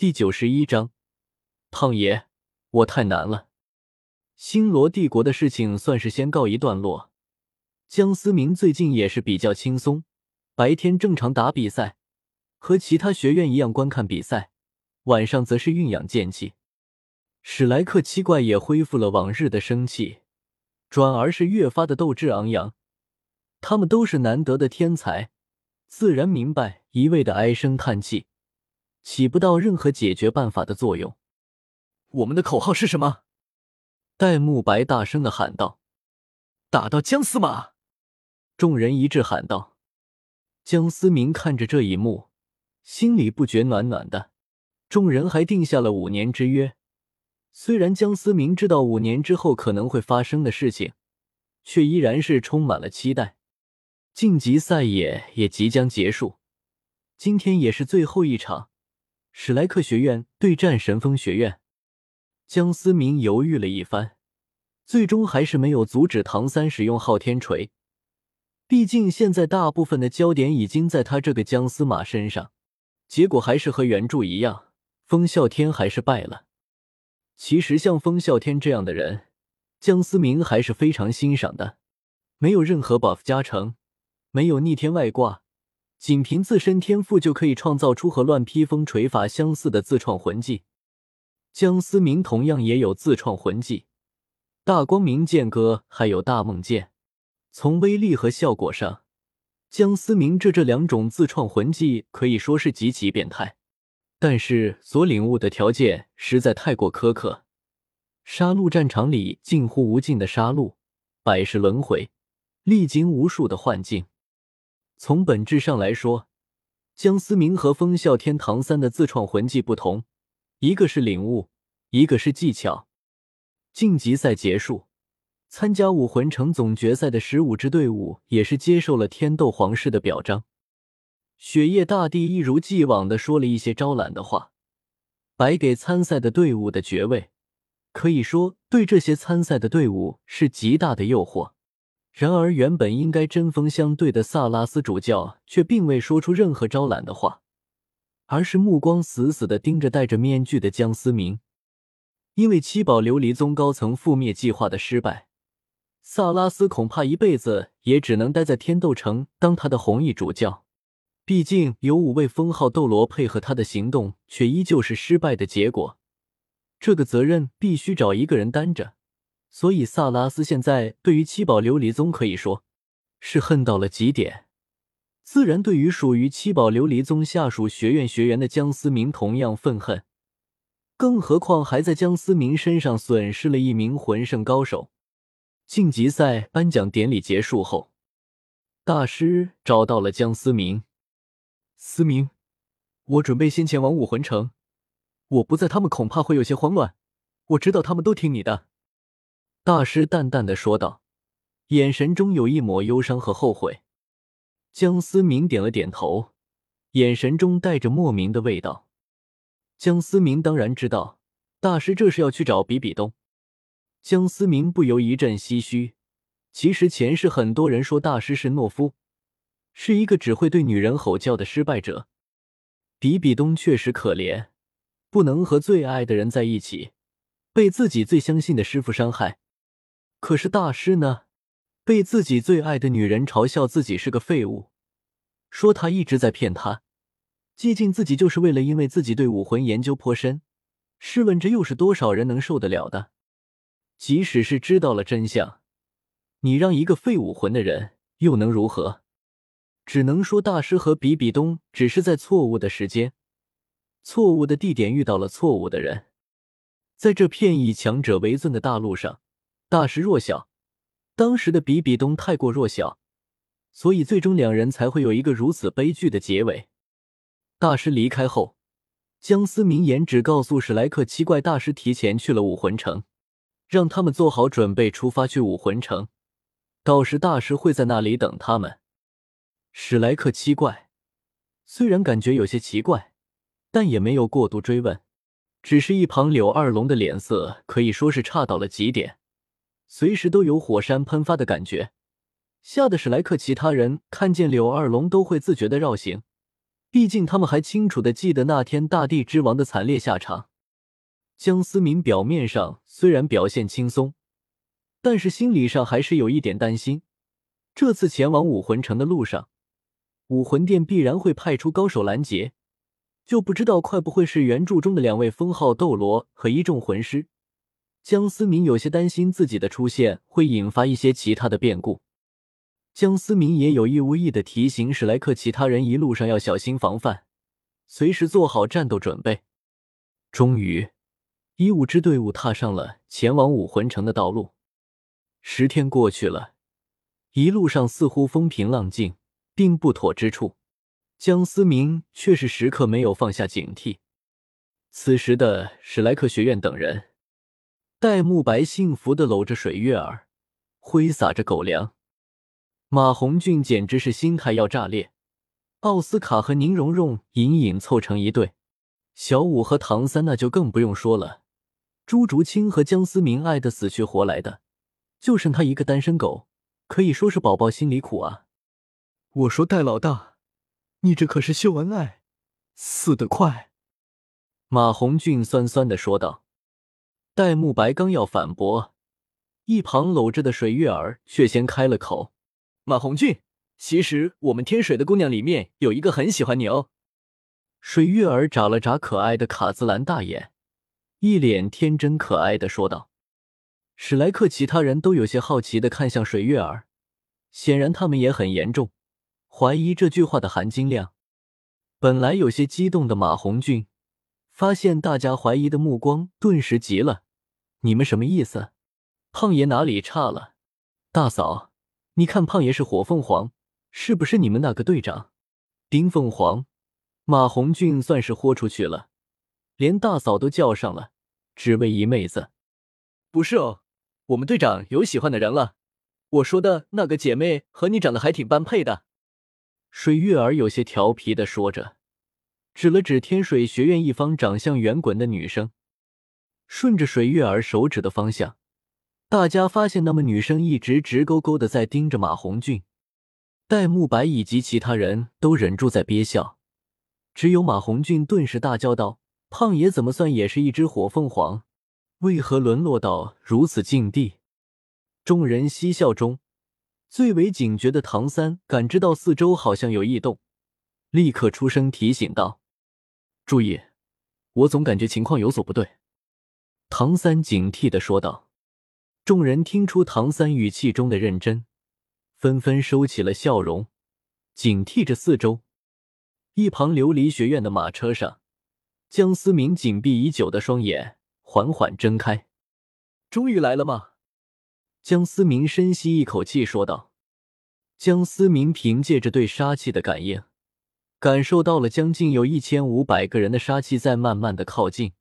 第九十一章，胖爷，我太难了。星罗帝国的事情算是先告一段落。江思明最近也是比较轻松，白天正常打比赛，和其他学院一样观看比赛，晚上则是运养剑气。史莱克七怪也恢复了往日的生气，转而是越发的斗志昂扬。他们都是难得的天才，自然明白一味的唉声叹气。起不到任何解决办法的作用。我们的口号是什么？戴沐白大声的喊道：“打到姜司马！”众人一致喊道。江思明看着这一幕，心里不觉暖暖的。众人还定下了五年之约，虽然江思明知道五年之后可能会发生的事情，却依然是充满了期待。晋级赛也也即将结束，今天也是最后一场。史莱克学院对战神风学院，江思明犹豫了一番，最终还是没有阻止唐三使用昊天锤。毕竟现在大部分的焦点已经在他这个姜司马身上，结果还是和原著一样，风啸天还是败了。其实像风啸天这样的人，江思明还是非常欣赏的。没有任何 buff 加成，没有逆天外挂。仅凭自身天赋就可以创造出和乱披风锤法相似的自创魂技。江思明同样也有自创魂技，大光明剑歌还有大梦剑。从威力和效果上，江思明这这两种自创魂技可以说是极其变态。但是所领悟的条件实在太过苛刻。杀戮战场里近乎无尽的杀戮，百世轮回，历经无数的幻境。从本质上来说，江思明和风啸天、唐三的自创魂技不同，一个是领悟，一个是技巧。晋级赛结束，参加武魂城总决赛的十五支队伍也是接受了天斗皇室的表彰。雪夜大帝一如既往的说了一些招揽的话，白给参赛的队伍的爵位，可以说对这些参赛的队伍是极大的诱惑。然而，原本应该针锋相对的萨拉斯主教却并未说出任何招揽的话，而是目光死死的盯着戴着面具的江思明。因为七宝琉璃宗高层覆灭计划的失败，萨拉斯恐怕一辈子也只能待在天斗城当他的红衣主教。毕竟，有五位封号斗罗配合他的行动，却依旧是失败的结果。这个责任必须找一个人担着。所以，萨拉斯现在对于七宝琉璃宗可以说是恨到了极点。自然，对于属于七宝琉璃宗下属学院学员的江思明同样愤恨。更何况，还在江思明身上损失了一名魂圣高手。晋级赛颁奖典礼结束后，大师找到了江思明。思明，我准备先前往武魂城，我不在，他们恐怕会有些慌乱。我知道他们都听你的。大师淡淡的说道，眼神中有一抹忧伤和后悔。江思明点了点头，眼神中带着莫名的味道。江思明当然知道，大师这是要去找比比东。江思明不由一阵唏嘘。其实前世很多人说大师是懦夫，是一个只会对女人吼叫的失败者。比比东确实可怜，不能和最爱的人在一起，被自己最相信的师傅伤害。可是大师呢？被自己最爱的女人嘲笑自己是个废物，说他一直在骗他，接近自己就是为了因为自己对武魂研究颇深。试问这又是多少人能受得了的？即使是知道了真相，你让一个废武魂的人又能如何？只能说大师和比比东只是在错误的时间、错误的地点遇到了错误的人，在这片以强者为尊的大陆上。大师弱小，当时的比比东太过弱小，所以最终两人才会有一个如此悲剧的结尾。大师离开后，江思明言只告诉史莱克七怪大师提前去了武魂城，让他们做好准备出发去武魂城，到时大师会在那里等他们。史莱克七怪虽然感觉有些奇怪，但也没有过度追问，只是一旁柳二龙的脸色可以说是差到了极点。随时都有火山喷发的感觉，吓得史莱克其他人看见柳二龙都会自觉的绕行，毕竟他们还清楚的记得那天大地之王的惨烈下场。江思明表面上虽然表现轻松，但是心理上还是有一点担心。这次前往武魂城的路上，武魂殿必然会派出高手拦截，就不知道会不会是原著中的两位封号斗罗和一众魂师。江思明有些担心自己的出现会引发一些其他的变故。江思明也有意无意的提醒史莱克其他人一路上要小心防范，随时做好战斗准备。终于，一五支队伍踏上了前往武魂城的道路。十天过去了。一路上似乎风平浪静，并不妥之处，江思明却是时刻没有放下警惕。此时的史莱克学院等人，戴沐白幸福的搂着水月儿，挥洒着狗粮。马红俊简直是心态要炸裂。奥斯卡和宁荣荣隐隐凑成一对，小五和唐三那就更不用说了。朱竹清和江思明爱得死去活来的，就剩他一个单身狗。可以说是宝宝心里苦啊！我说戴老大，你这可是秀恩爱，死得快。马红俊酸酸的说道。戴沐白刚要反驳，一旁搂着的水月儿却先开了口：“马红俊，其实我们天水的姑娘里面有一个很喜欢你哦。”水月儿眨了眨可爱的卡姿兰大眼，一脸天真可爱的说道。史莱克其他人都有些好奇的看向水月儿，显然他们也很严重怀疑这句话的含金量。本来有些激动的马红俊，发现大家怀疑的目光，顿时急了：“你们什么意思？胖爷哪里差了？大嫂，你看胖爷是火凤凰，是不是你们那个队长？丁凤凰？”马红俊算是豁出去了，连大嫂都叫上了，只为一妹子。不是哦。我们队长有喜欢的人了，我说的那个姐妹和你长得还挺般配的。水月儿有些调皮的说着，指了指天水学院一方长相圆滚的女生。顺着水月儿手指的方向，大家发现那么女生一直直勾勾的在盯着马红俊、戴沐白以及其他人都忍住在憋笑，只有马红俊顿时大叫道：“胖爷怎么算也是一只火凤凰？”为何沦落到如此境地？众人嬉笑中，最为警觉的唐三感知到四周好像有异动，立刻出声提醒道：“注意，我总感觉情况有所不对。”唐三警惕的说道。众人听出唐三语气中的认真，纷纷收起了笑容，警惕着四周。一旁琉璃学院的马车上，江思明紧闭已久的双眼。缓缓睁开，终于来了吗？江思明深吸一口气说道。江思明凭借着对杀气的感应，感受到了将近有一千五百个人的杀气在慢慢的靠近。